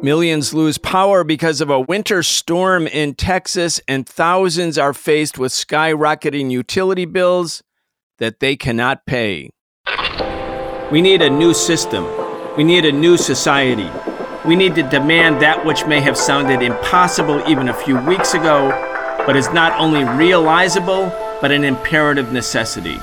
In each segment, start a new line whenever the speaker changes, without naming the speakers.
Millions lose power because of a winter storm in Texas, and thousands are faced with skyrocketing utility bills that they cannot pay. We need a new system. We need a new society. We need to demand that which may have sounded impossible even a few weeks ago, but is not only realizable, but an imperative necessity.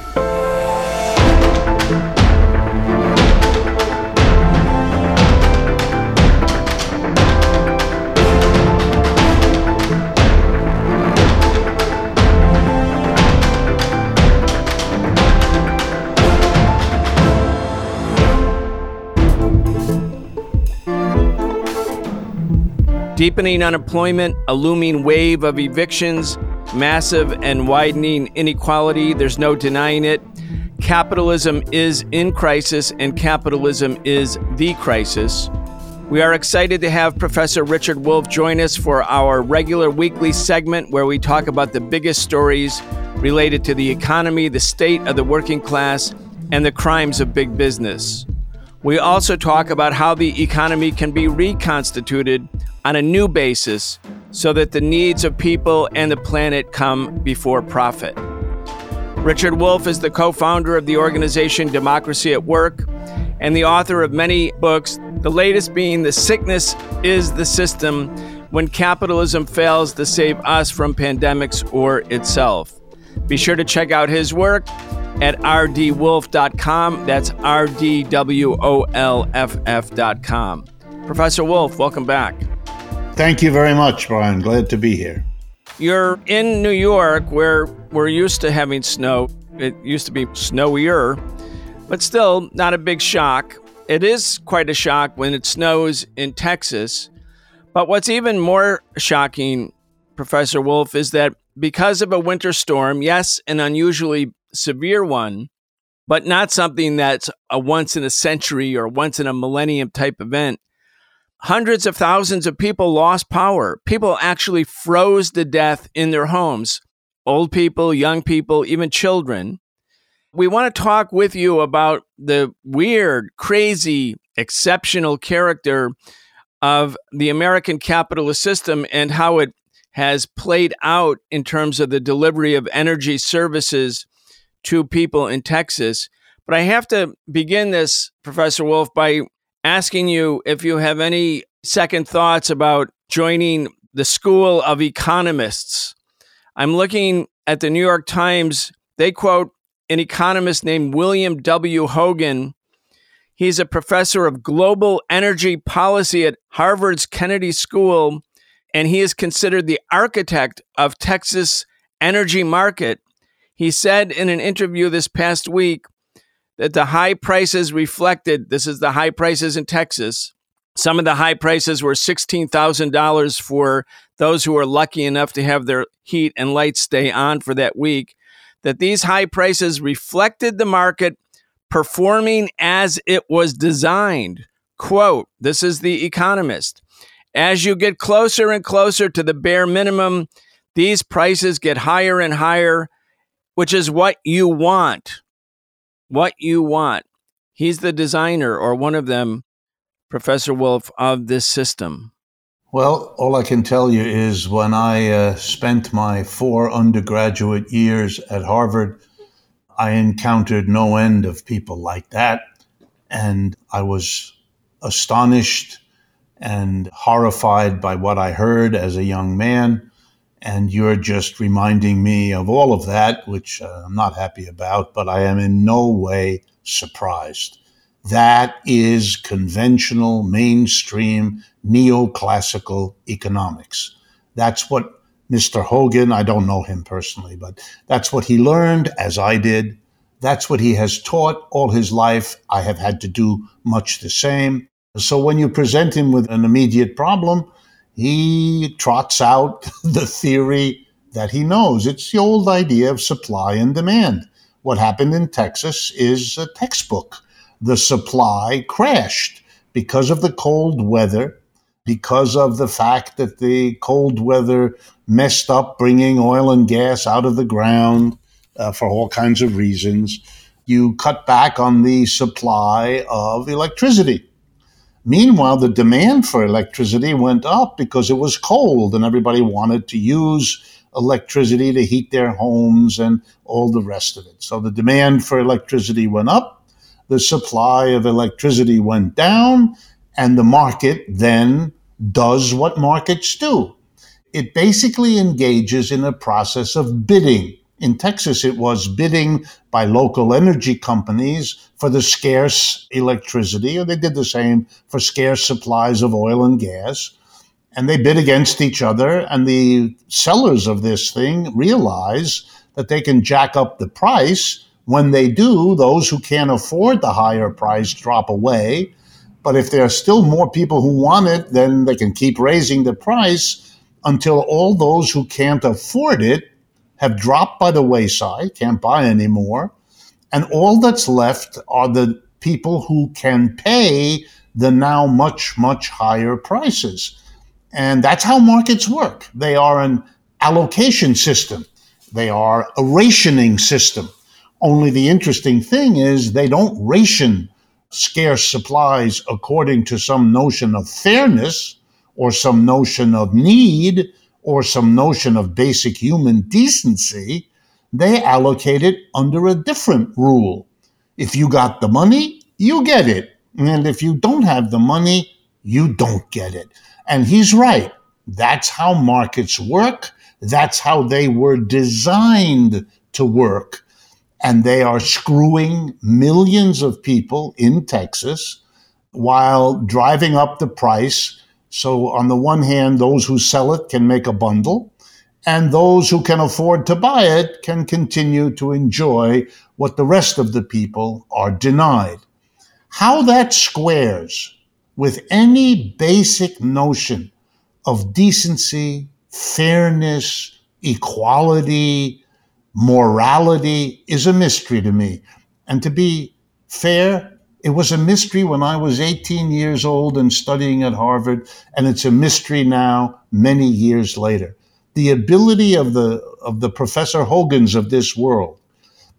Deepening unemployment, a looming wave of evictions, massive and widening inequality, there's no denying it. Capitalism is in crisis, and capitalism is the crisis. We are excited to have Professor Richard Wolff join us for our regular weekly segment where we talk about the biggest stories related to the economy, the state of the working class, and the crimes of big business. We also talk about how the economy can be reconstituted on a new basis so that the needs of people and the planet come before profit. Richard Wolff is the co founder of the organization Democracy at Work and the author of many books, the latest being The Sickness is the System When Capitalism Fails to Save Us from Pandemics or Itself. Be sure to check out his work at rdwolff.com. That's R D W O L F F.com. Professor Wolff, welcome back.
Thank you very much, Brian. Glad to be here.
You're in New York where we're used to having snow. It used to be snowier, but still not a big shock. It is quite a shock when it snows in Texas. But what's even more shocking, Professor Wolff, is that because of a winter storm, yes, an unusually severe one, but not something that's a once in a century or once in a millennium type event, Hundreds of thousands of people lost power. People actually froze to death in their homes. Old people, young people, even children. We want to talk with you about the weird, crazy, exceptional character of the American capitalist system and how it has played out in terms of the delivery of energy services to people in Texas. But I have to begin this, Professor Wolff, by asking you if you have any second thoughts about joining the School of Economists. I'm looking at the New York Times. They quote an economist named William W. Hogan. He's a professor of global energy policy at Harvard's Kennedy School, and he is considered the architect of Texas energy market. He said in an interview this past week that the high prices reflected this is the high prices in Texas. Some of the high prices were $16,000 for those who were lucky enough to have their heat and lights stay on for that week. That these high prices reflected the market performing as it was designed. Quote, this is The Economist. As you get closer and closer to the bare minimum, these prices get higher and higher, which is what you want what you want. He's the designer or one of them, Professor Wolff, of this system.
Well, all I can tell you is when I uh, spent my four undergraduate years at Harvard, I encountered no end of people like that. And I was astonished and horrified by what I heard as a young man. And you're just reminding me of all of that, which uh, I'm not happy about, but I am in no way surprised. That is conventional, mainstream, neoclassical economics. That's what Mr. Hogan, I don't know him personally, but that's what he learned, as I did. That's what he has taught all his life. I have had to do much the same. So when you present him with an immediate problem, he trots out the theory that he knows. It's the old idea of supply and demand. What happened in Texas is a textbook. The supply crashed because of the cold weather, because of the fact that the cold weather messed up bringing oil and gas out of the ground uh, for all kinds of reasons. You cut back on the supply of electricity Meanwhile, the demand for electricity went up because it was cold and everybody wanted to use electricity to heat their homes and all the rest of it. So the demand for electricity went up, the supply of electricity went down, and the market then does what markets do. It basically engages in a process of bidding. In Texas, it was bidding by local energy companies for the scarce electricity, or they did the same for scarce supplies of oil and gas. And they bid against each other, and the sellers of this thing realize that they can jack up the price. When they do, those who can't afford the higher price drop away but if there are still more people who want it, then they can keep raising the price until all those who can't afford it have dropped by the wayside, can't buy anymore. And all that's left are the people who can pay the now much, much higher prices. And that's how markets work. They are an allocation system, they are a rationing system. Only the interesting thing is they don't ration scarce supplies according to some notion of fairness or some notion of need or some notion of basic human decency, they allocate it under a different rule. If you got the money, you get it. And if you don't have the money, you don't get it. And he's right. That's how markets work. That's how they were designed to work and they are screwing millions of people in Texas while driving up the price. So, on the one hand, those who sell it can make a bundle, and those who can afford to buy it can continue to enjoy what the rest of the people are denied. How that squares with any basic notion of decency, fairness, equality, morality is a mystery to me. And to be fair, it was a mystery when I was 18 years old and studying at Harvard, and it's a mystery now, many years later. The ability of the, of the Professor Hogans of this world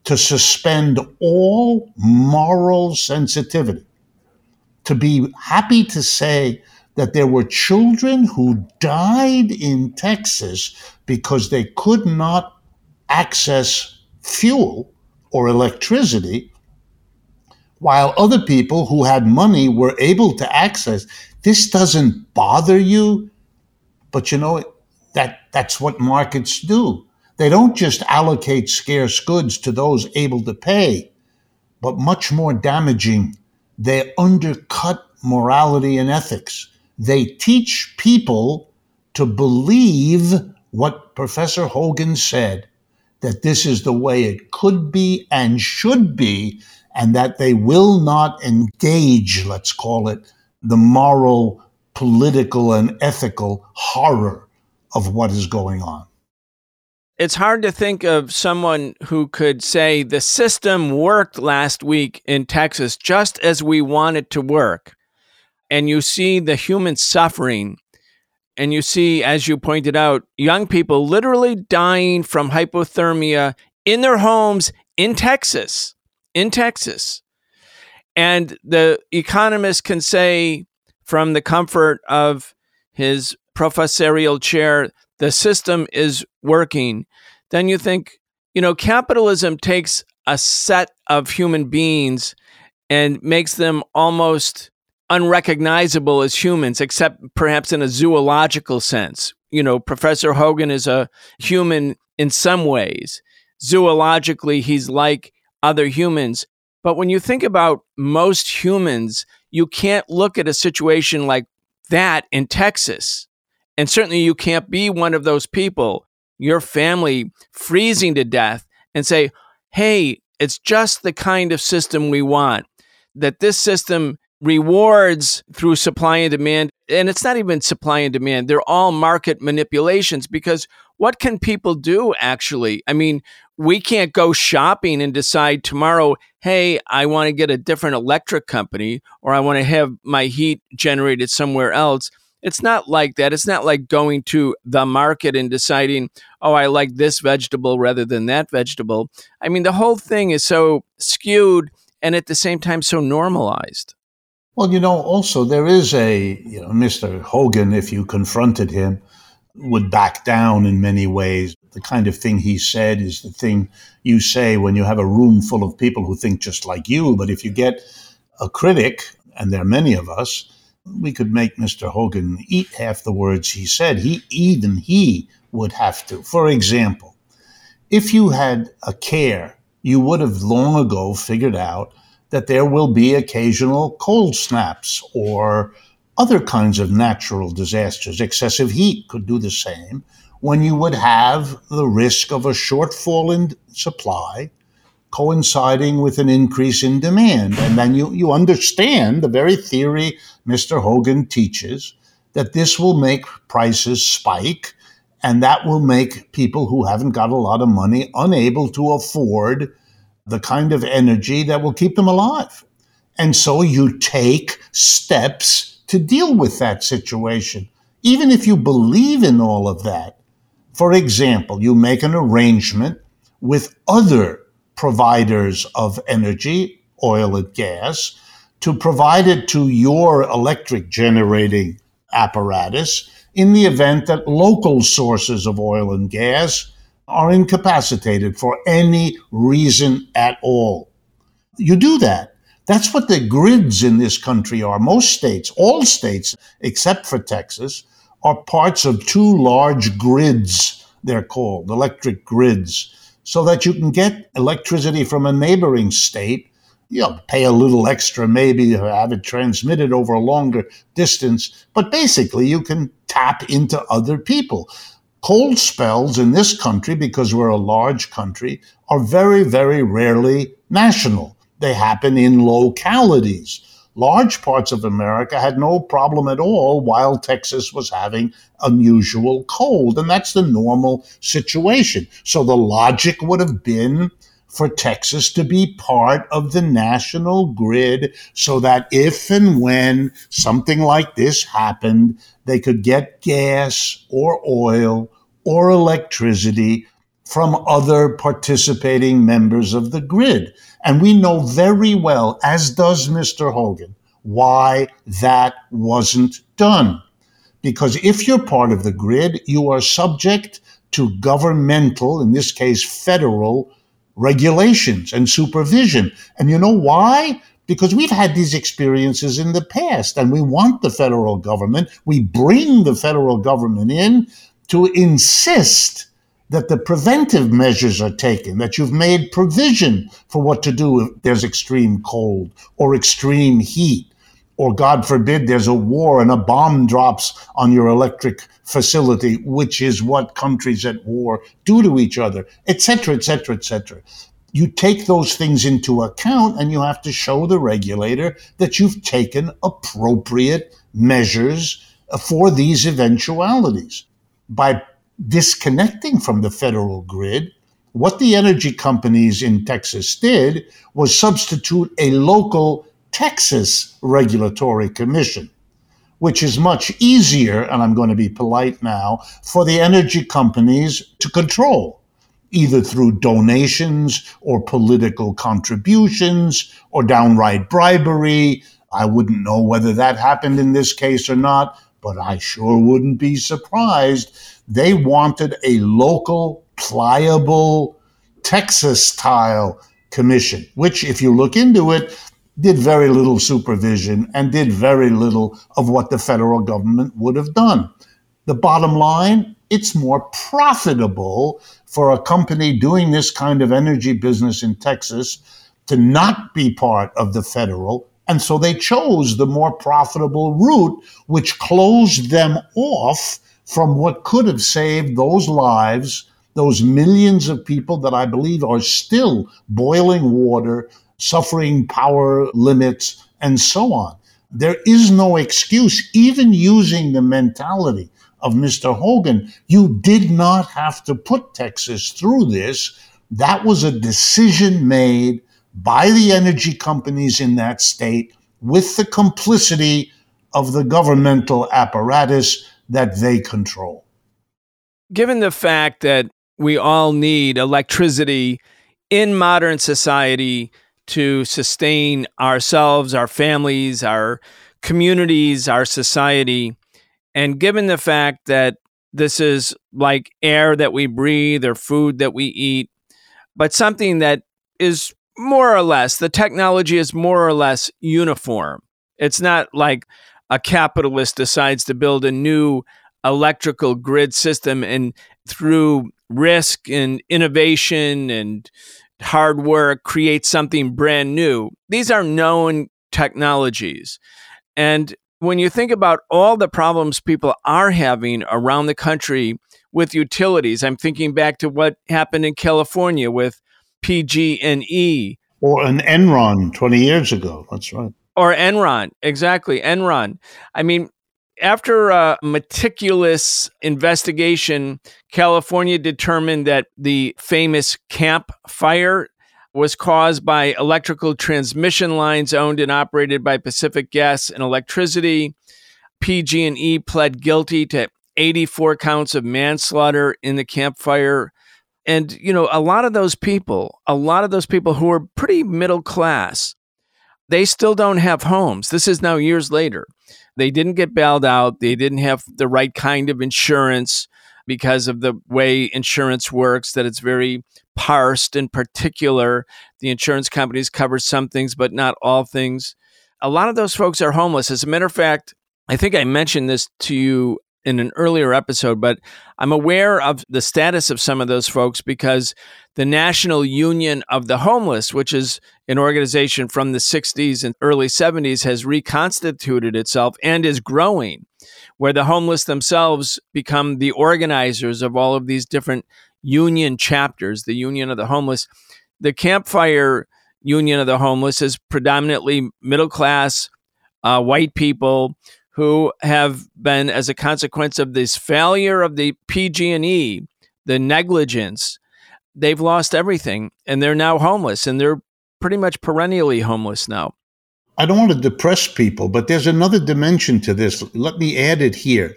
to suspend all moral sensitivity, to be happy to say that there were children who died in Texas because they could not access fuel or electricity, while other people who had money were able to access. This doesn't bother you, but you know that that's what markets do. They don't just allocate scarce goods to those able to pay, but much more damaging, they undercut morality and ethics. They teach people to believe what Professor Hogan said that this is the way it could be and should be, and that they will not engage, let's call it, the moral, political, and ethical horror of what is going on.
It's hard to think of someone who could say the system worked last week in Texas just as we want it to work. And you see the human suffering and you see, as you pointed out, young people literally dying from hypothermia in their homes in Texas, in Texas. And the economist can say from the comfort of his professorial chair, the system is working. Then you think, you know, capitalism takes a set of human beings and makes them almost unrecognizable as humans, except perhaps in a zoological sense. You know, Professor Hogan is a human in some ways. Zoologically, he's like other humans. But when you think about most humans, you can't look at a situation like that in Texas. And certainly you can't be one of those people, your family freezing to death, and say, hey, it's just the kind of system we want. That this system rewards through supply and demand. And it's not even supply and demand, they're all market manipulations because what can people do actually? I mean, we can't go shopping and decide tomorrow, hey, I want to get a different electric company or I want to have my heat generated somewhere else. It's not like that. It's not like going to the market and deciding, oh, I like this vegetable rather than that vegetable. I mean, the whole thing is so skewed and at the same time so normalized.
Well, you know, also there is a, you know, Mr. Hogan, if you confronted him, would back down in many ways. The kind of thing he said is the thing you say when you have a room full of people who think just like you. But if you get a critic, and there are many of us, we could make Mr. Hogan eat half the words he said. He even he would have to. For example, if you had a care, you would have long ago figured out that there will be occasional cold snaps or other kinds of natural disasters. Excessive heat could do the same when you would have the risk of a shortfall in supply coinciding with an increase in demand. And then you, you understand the very theory Mr. Hogan teaches that this will make prices spike and that will make people who haven't got a lot of money unable to afford the kind of energy that will keep them alive. And so you take steps to deal with that situation. Even if you believe in all of that, for example, you make an arrangement with other providers of energy, oil and gas, to provide it to your electric generating apparatus in the event that local sources of oil and gas are incapacitated for any reason at all. You do that. That's what the grids in this country are. Most states, all states except for Texas, are parts of two large grids, they're called electric grids, so that you can get electricity from a neighboring state. You know, pay a little extra, maybe have it transmitted over a longer distance, but basically you can tap into other people cold spells in this country, because we're a large country, are very, very rarely national. They happen in localities. Large parts of America had no problem at all while Texas was having unusual cold. And that's the normal situation. So the logic would have been for Texas to be part of the national grid so that if and when something like this happened, they could get gas or oil or electricity from other participating members of the grid. And we know very well, as does Mr. Hogan, why that wasn't done. Because if you're part of the grid, you are subject to governmental, in this case, federal regulations and supervision. And you know why? Because we've had these experiences in the past and we want the federal government. We bring the federal government in to insist that the preventive measures are taken, that you've made provision for what to do if there's extreme cold or extreme heat, or God forbid there's a war and a bomb drops on your electric facility, which is what countries at war do to each other, etc., etc., etc. You take those things into account and you have to show the regulator that you've taken appropriate measures for these eventualities by disconnecting from the federal grid, what the energy companies in Texas did was substitute a local Texas regulatory commission, which is much easier, and I'm going to be polite now, for the energy companies to control, either through donations or political contributions or downright bribery. I wouldn't know whether that happened in this case or not, but I sure wouldn't be surprised. They wanted a local, pliable, Texas style commission, which, if you look into it, did very little supervision and did very little of what the federal government would have done. The bottom line, it's more profitable for a company doing this kind of energy business in Texas to not be part of the federal and so they chose the more profitable route, which closed them off from what could have saved those lives, those millions of people that I believe are still boiling water, suffering power limits, and so on. There is no excuse, even using the mentality of Mr. Hogan. You did not have to put Texas through this. That was a decision made by the energy companies in that state with the complicity of the governmental apparatus that they control.
Given the fact that we all need electricity in modern society to sustain ourselves, our families, our communities, our society. And given the fact that this is like air that we breathe or food that we eat, but something that is more or less, the technology is more or less uniform. It's not like a capitalist decides to build a new electrical grid system and through risk and innovation and hard work create something brand new. These are known technologies. And when you think about all the problems people are having around the country with utilities, I'm thinking back to what happened in California with PG&E
or an Enron 20 years ago. That's right.
Or Enron, exactly. Enron. I mean, after a meticulous investigation, California determined that the famous Camp Fire was caused by electrical transmission lines owned and operated by Pacific Gas and Electricity. PG&E pled guilty to 84 counts of manslaughter in the Camp Fire. And you know, a lot of those people, a lot of those people who are pretty middle class, they still don't have homes. This is now years later. They didn't get bailed out. They didn't have the right kind of insurance because of the way insurance works, that it's very parsed in particular. The insurance companies cover some things, but not all things. A lot of those folks are homeless. As a matter of fact, I think I mentioned this to you in an earlier episode, but I'm aware of the status of some of those folks because the National Union of the Homeless, which is an organization from the 60s and early 70s, has reconstituted itself and is growing, where the homeless themselves become the organizers of all of these different union chapters, the Union of the Homeless. The Campfire Union of the Homeless is predominantly middle class uh, white people who have been, as a consequence of this failure of the PG&E, the negligence, they've lost everything and they're now homeless and they're pretty much perennially homeless now.
I don't want to depress people, but there's another dimension to this. Let me add it here.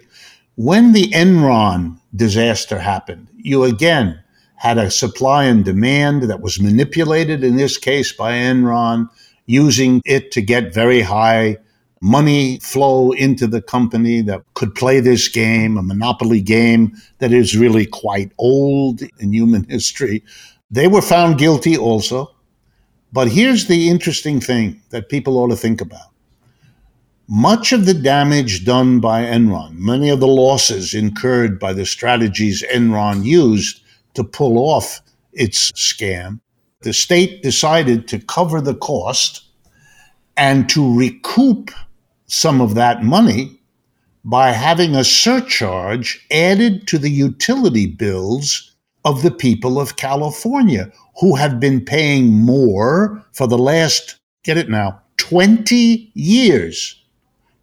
When the Enron disaster happened, you again had a supply and demand that was manipulated, in this case by Enron, using it to get very high money flow into the company that could play this game, a monopoly game that is really quite old in human history. They were found guilty also. But here's the interesting thing that people ought to think about. Much of the damage done by Enron, many of the losses incurred by the strategies Enron used to pull off its scam, the state decided to cover the cost and to recoup some of that money by having a surcharge added to the utility bills of the people of California who have been paying more for the last, get it now, 20 years.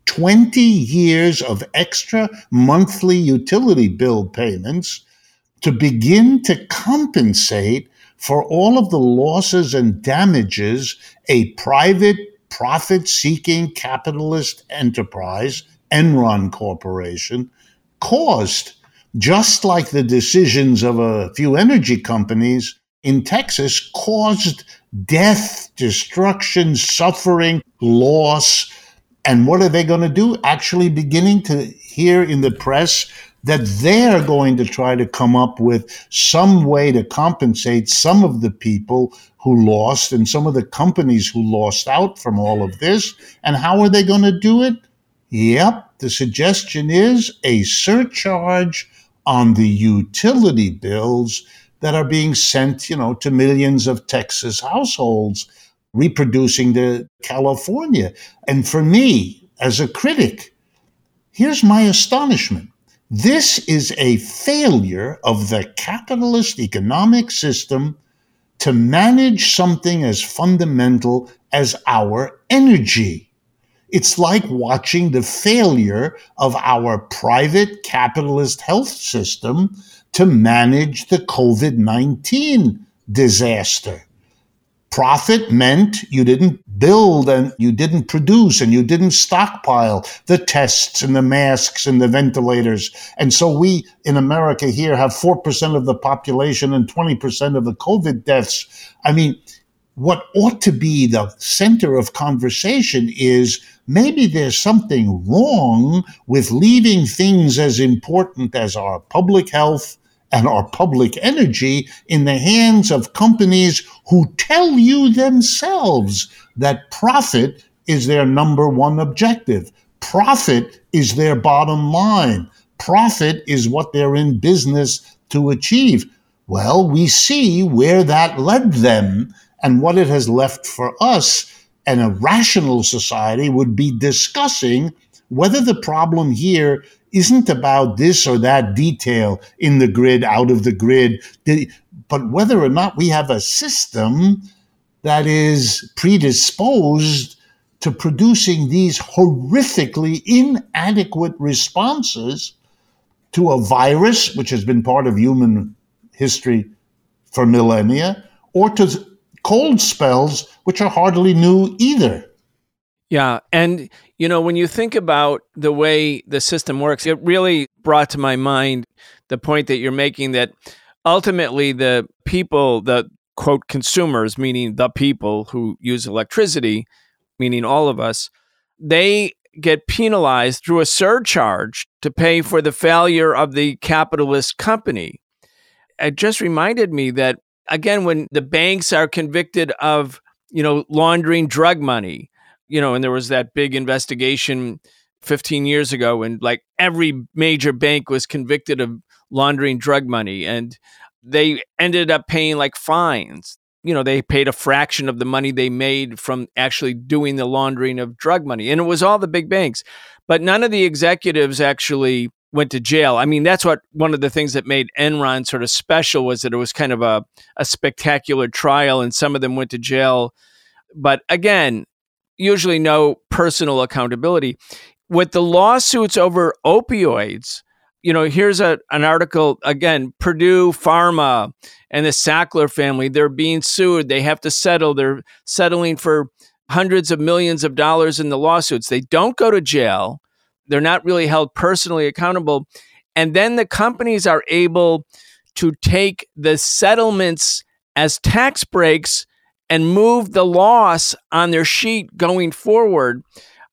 20 years of extra monthly utility bill payments to begin to compensate for all of the losses and damages a private profit seeking capitalist enterprise, Enron Corporation, caused, just like the decisions of a few energy companies in Texas, caused death, destruction, suffering, loss. And what are they going to do? Actually, beginning to hear in the press that they're going to try to come up with some way to compensate some of the people who lost and some of the companies who lost out from all of this. And how are they going to do it? Yep, the suggestion is a surcharge on the utility bills that are being sent, you know, to millions of Texas households, reproducing to California. And for me, as a critic, here's my astonishment. This is a failure of the capitalist economic system to manage something as fundamental as our energy. It's like watching the failure of our private capitalist health system to manage the COVID 19 disaster. Profit meant you didn't build and you didn't produce and you didn't stockpile the tests and the masks and the ventilators. And so we in America here have 4% of the population and 20% of the COVID deaths. I mean, what ought to be the center of conversation is maybe there's something wrong with leaving things as important as our public health and our public energy in the hands of companies who tell you themselves that profit is their number one objective. Profit is their bottom line. Profit is what they're in business to achieve. Well, we see where that led them and what it has left for us. And a rational society would be discussing whether the problem here isn't about this or that detail in the grid, out of the grid, but whether or not we have a system that is predisposed to producing these horrifically inadequate responses to a virus, which has been part of human history for millennia, or to cold spells, which are hardly new either.
Yeah. And, you know, when you think about the way the system works, it really brought to my mind the point that you're making that ultimately the people, the quote consumers, meaning the people who use electricity, meaning all of us, they get penalized through a surcharge to pay for the failure of the capitalist company. It just reminded me that again when the banks are convicted of, you know, laundering drug money, you know, and there was that big investigation 15 years ago when like every major bank was convicted of laundering drug money and they ended up paying like fines you know, they paid a fraction of the money they made from actually doing the laundering of drug money. And it was all the big banks. But none of the executives actually went to jail. I mean, that's what one of the things that made Enron sort of special was that it was kind of a, a spectacular trial and some of them went to jail. But again, usually no personal accountability. With the lawsuits over opioids, you know, here's a, an article again Purdue Pharma and the Sackler family, they're being sued. They have to settle. They're settling for hundreds of millions of dollars in the lawsuits. They don't go to jail, they're not really held personally accountable. And then the companies are able to take the settlements as tax breaks and move the loss on their sheet going forward.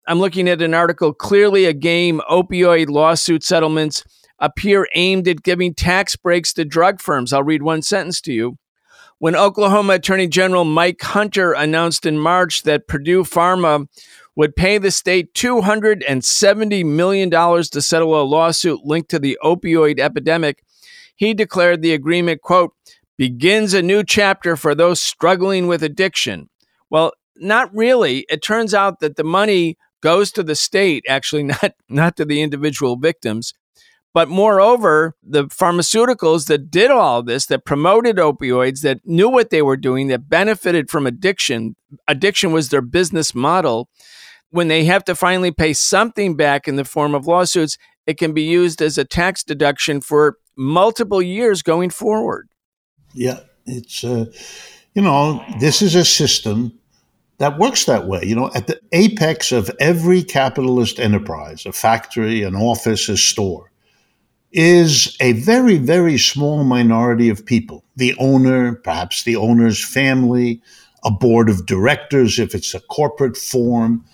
I'm looking at an article clearly a game opioid lawsuit settlements appear aimed at giving tax breaks to drug firms. I'll read one sentence to you. When Oklahoma Attorney General Mike Hunter announced in March that Purdue Pharma would pay the state $270 million to settle a lawsuit linked to the opioid epidemic, he declared the agreement, quote, begins a new chapter for those struggling with addiction. Well, not really. It turns out that the money goes to the state, actually, not, not to the individual victims. But moreover, the pharmaceuticals that did all this, that promoted opioids, that knew what they were doing, that benefited from addiction, addiction was their business model. When they have to finally pay something back in the form of lawsuits, it can be used as a tax deduction for multiple years going forward.
Yeah, it's, uh, you know, this is a system that works that way. You know, at the apex of every capitalist enterprise, a factory, an office, a store, is a very, very small minority of people. The owner, perhaps the owner's family, a board of directors, if it's a corporate form.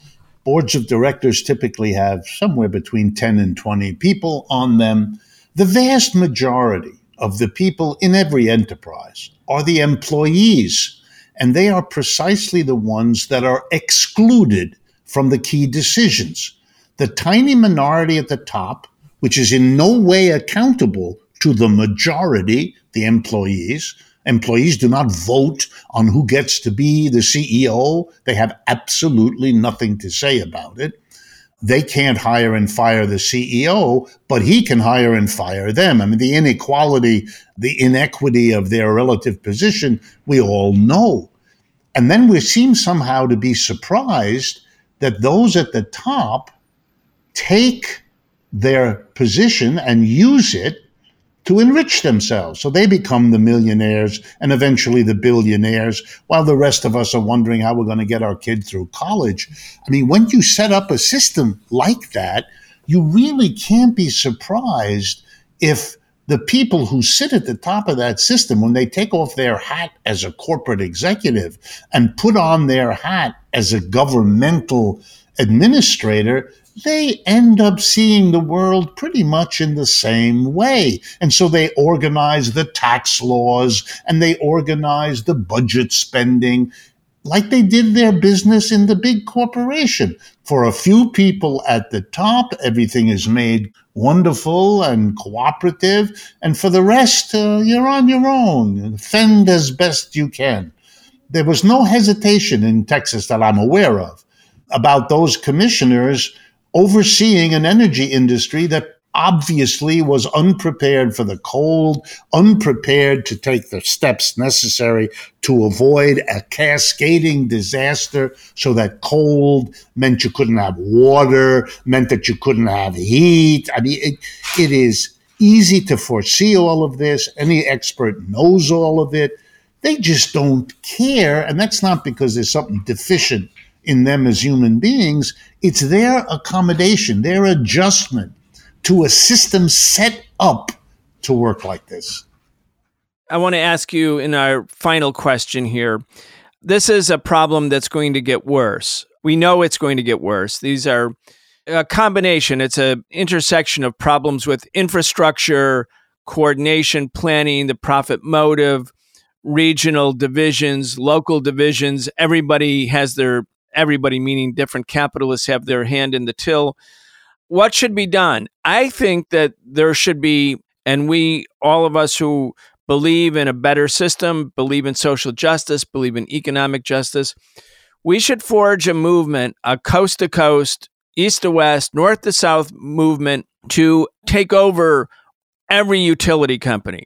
Boards of directors typically have somewhere between 10 and 20 people on them. The vast majority of the people in every enterprise are the employees, and they are precisely the ones that are excluded from the key decisions. The tiny minority at the top which is in no way accountable to the majority, the employees. Employees do not vote on who gets to be the CEO. They have absolutely nothing to say about it. They can't hire and fire the CEO, but he can hire and fire them. I mean, the inequality, the inequity of their relative position, we all know. And then we seem somehow to be surprised that those at the top take their position and use it to enrich themselves. So they become the millionaires and eventually the billionaires, while the rest of us are wondering how we're going to get our kid through college. I mean, when you set up a system like that, you really can't be surprised if the people who sit at the top of that system, when they take off their hat as a corporate executive and put on their hat as a governmental administrator, they end up seeing the world pretty much in the same way. And so they organize the tax laws and they organize the budget spending like they did their business in the big corporation. For a few people at the top, everything is made wonderful and cooperative. And for the rest, uh, you're on your own. Fend as best you can. There was no hesitation in Texas that I'm aware of about those commissioners overseeing an energy industry that obviously was unprepared for the cold, unprepared to take the steps necessary to avoid a cascading disaster so that cold meant you couldn't have water, meant that you couldn't have heat. I mean, it, it is easy to foresee all of this. Any expert knows all of it. They just don't care. And that's not because there's something deficient in them as human beings. It's their accommodation, their adjustment to a system set up to work like this.
I want to ask you in our final question here. This is a problem that's going to get worse. We know it's going to get worse. These are a combination, it's an intersection of problems with infrastructure, coordination, planning, the profit motive, regional divisions, local divisions. Everybody has their, everybody meaning different capitalists have their hand in the till what should be done? I think that there should be, and we, all of us who believe in a better system, believe in social justice, believe in economic justice, we should forge a movement, a coast to coast, east to west, north to south movement to take over every utility company.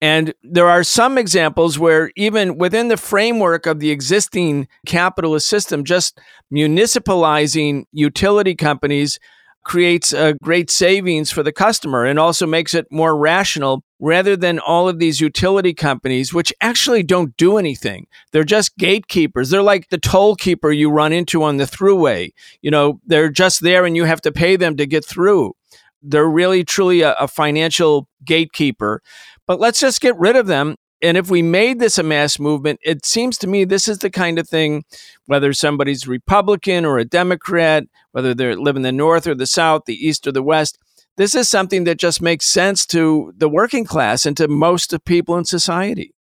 And there are some examples where, even within the framework of the existing capitalist system, just municipalizing utility companies creates a great savings for the customer and also makes it more rational rather than all of these utility companies, which actually don't do anything. They're just gatekeepers. They're like the toll keeper you run into on the throughway. You know, they're just there and you have to pay them to get through. They're really, truly a, a financial gatekeeper. But let's just get rid of them and if we made this a mass movement, it seems to me this is the kind of thing, whether somebody's Republican or a Democrat, whether they live in the North or the South, the East or the West, this is something that just makes sense to the working class and to most of people in society.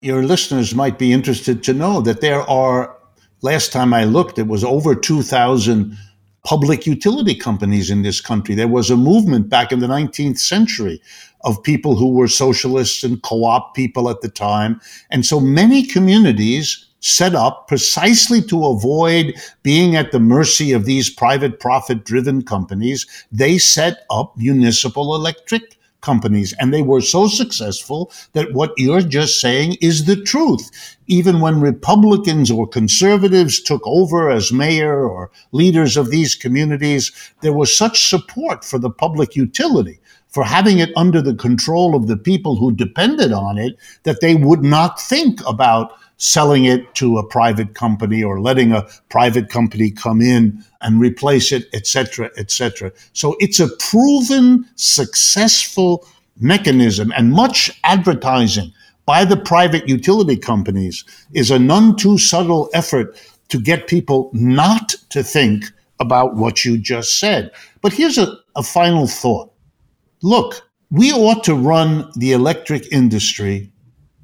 Your listeners might be interested to know that there are, last time I looked, it was over 2,000 public utility companies in this country. There was a movement back in the 19th century of people who were socialists and co op people at the time. And so many communities set up precisely to avoid being at the mercy of these private profit driven companies. They set up municipal electric companies and they were so successful that what you're just saying is the truth. Even when Republicans or conservatives took over as mayor or leaders of these communities, there was such support for the public utility for having it under the control of the people who depended on it that they would not think about selling it to a private company or letting a private company come in and replace it, etc., etc. So it's a proven successful mechanism and much advertising by the private utility companies is a none too subtle effort to get people not to think about what you just said. But here's a, a final thought look, we ought to run the electric industry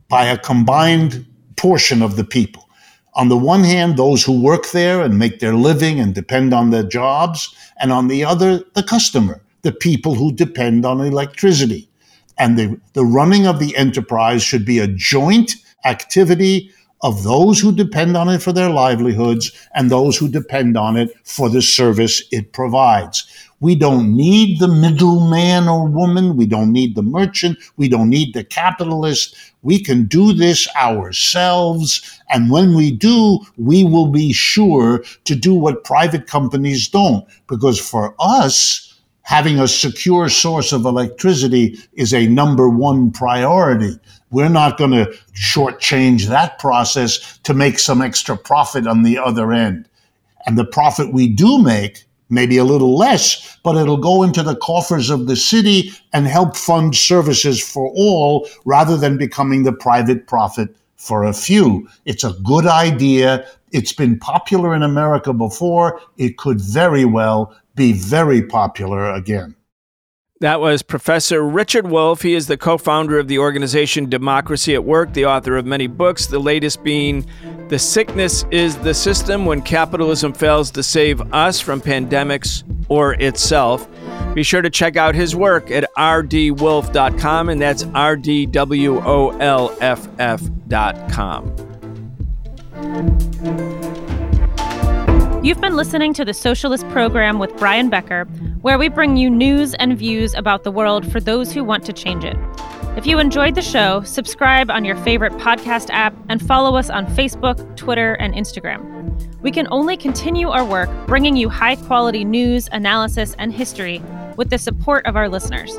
by a combined portion of the people. On the one hand, those who work there and make their living and depend on their jobs, and on the other, the customer, the people who depend on electricity. And the, the running of the enterprise should be a joint activity of those who depend on it for their livelihoods and those who depend on it for the service it provides. We don't need the middleman or woman. We don't need the merchant. We don't need the capitalist. We can do this ourselves. And when we do, we will be sure to do what private companies don't. Because for us, having a secure source of electricity is a number one priority. We're not going to shortchange that process to make some extra profit on the other end. And the profit we do make maybe a little less, but it'll go into the coffers of the city and help fund services for all rather than becoming the private profit for a few. It's a good idea. It's been popular in America before. It could very well be very popular again.
That was Professor Richard Wolff. He is the co founder of the organization Democracy at Work, the author of many books, the latest being The Sickness is the System When Capitalism Fails to Save Us from Pandemics or Itself. Be sure to check out his work at rdwolff.com, and that's rdwolff.com.
You've been listening to the Socialist Program with Brian Becker, where we bring you news and views about the world for those who want to change it. If you enjoyed the show, subscribe on your favorite podcast app and follow us on Facebook, Twitter, and Instagram. We can only continue our work bringing you high quality news, analysis, and history with the support of our listeners.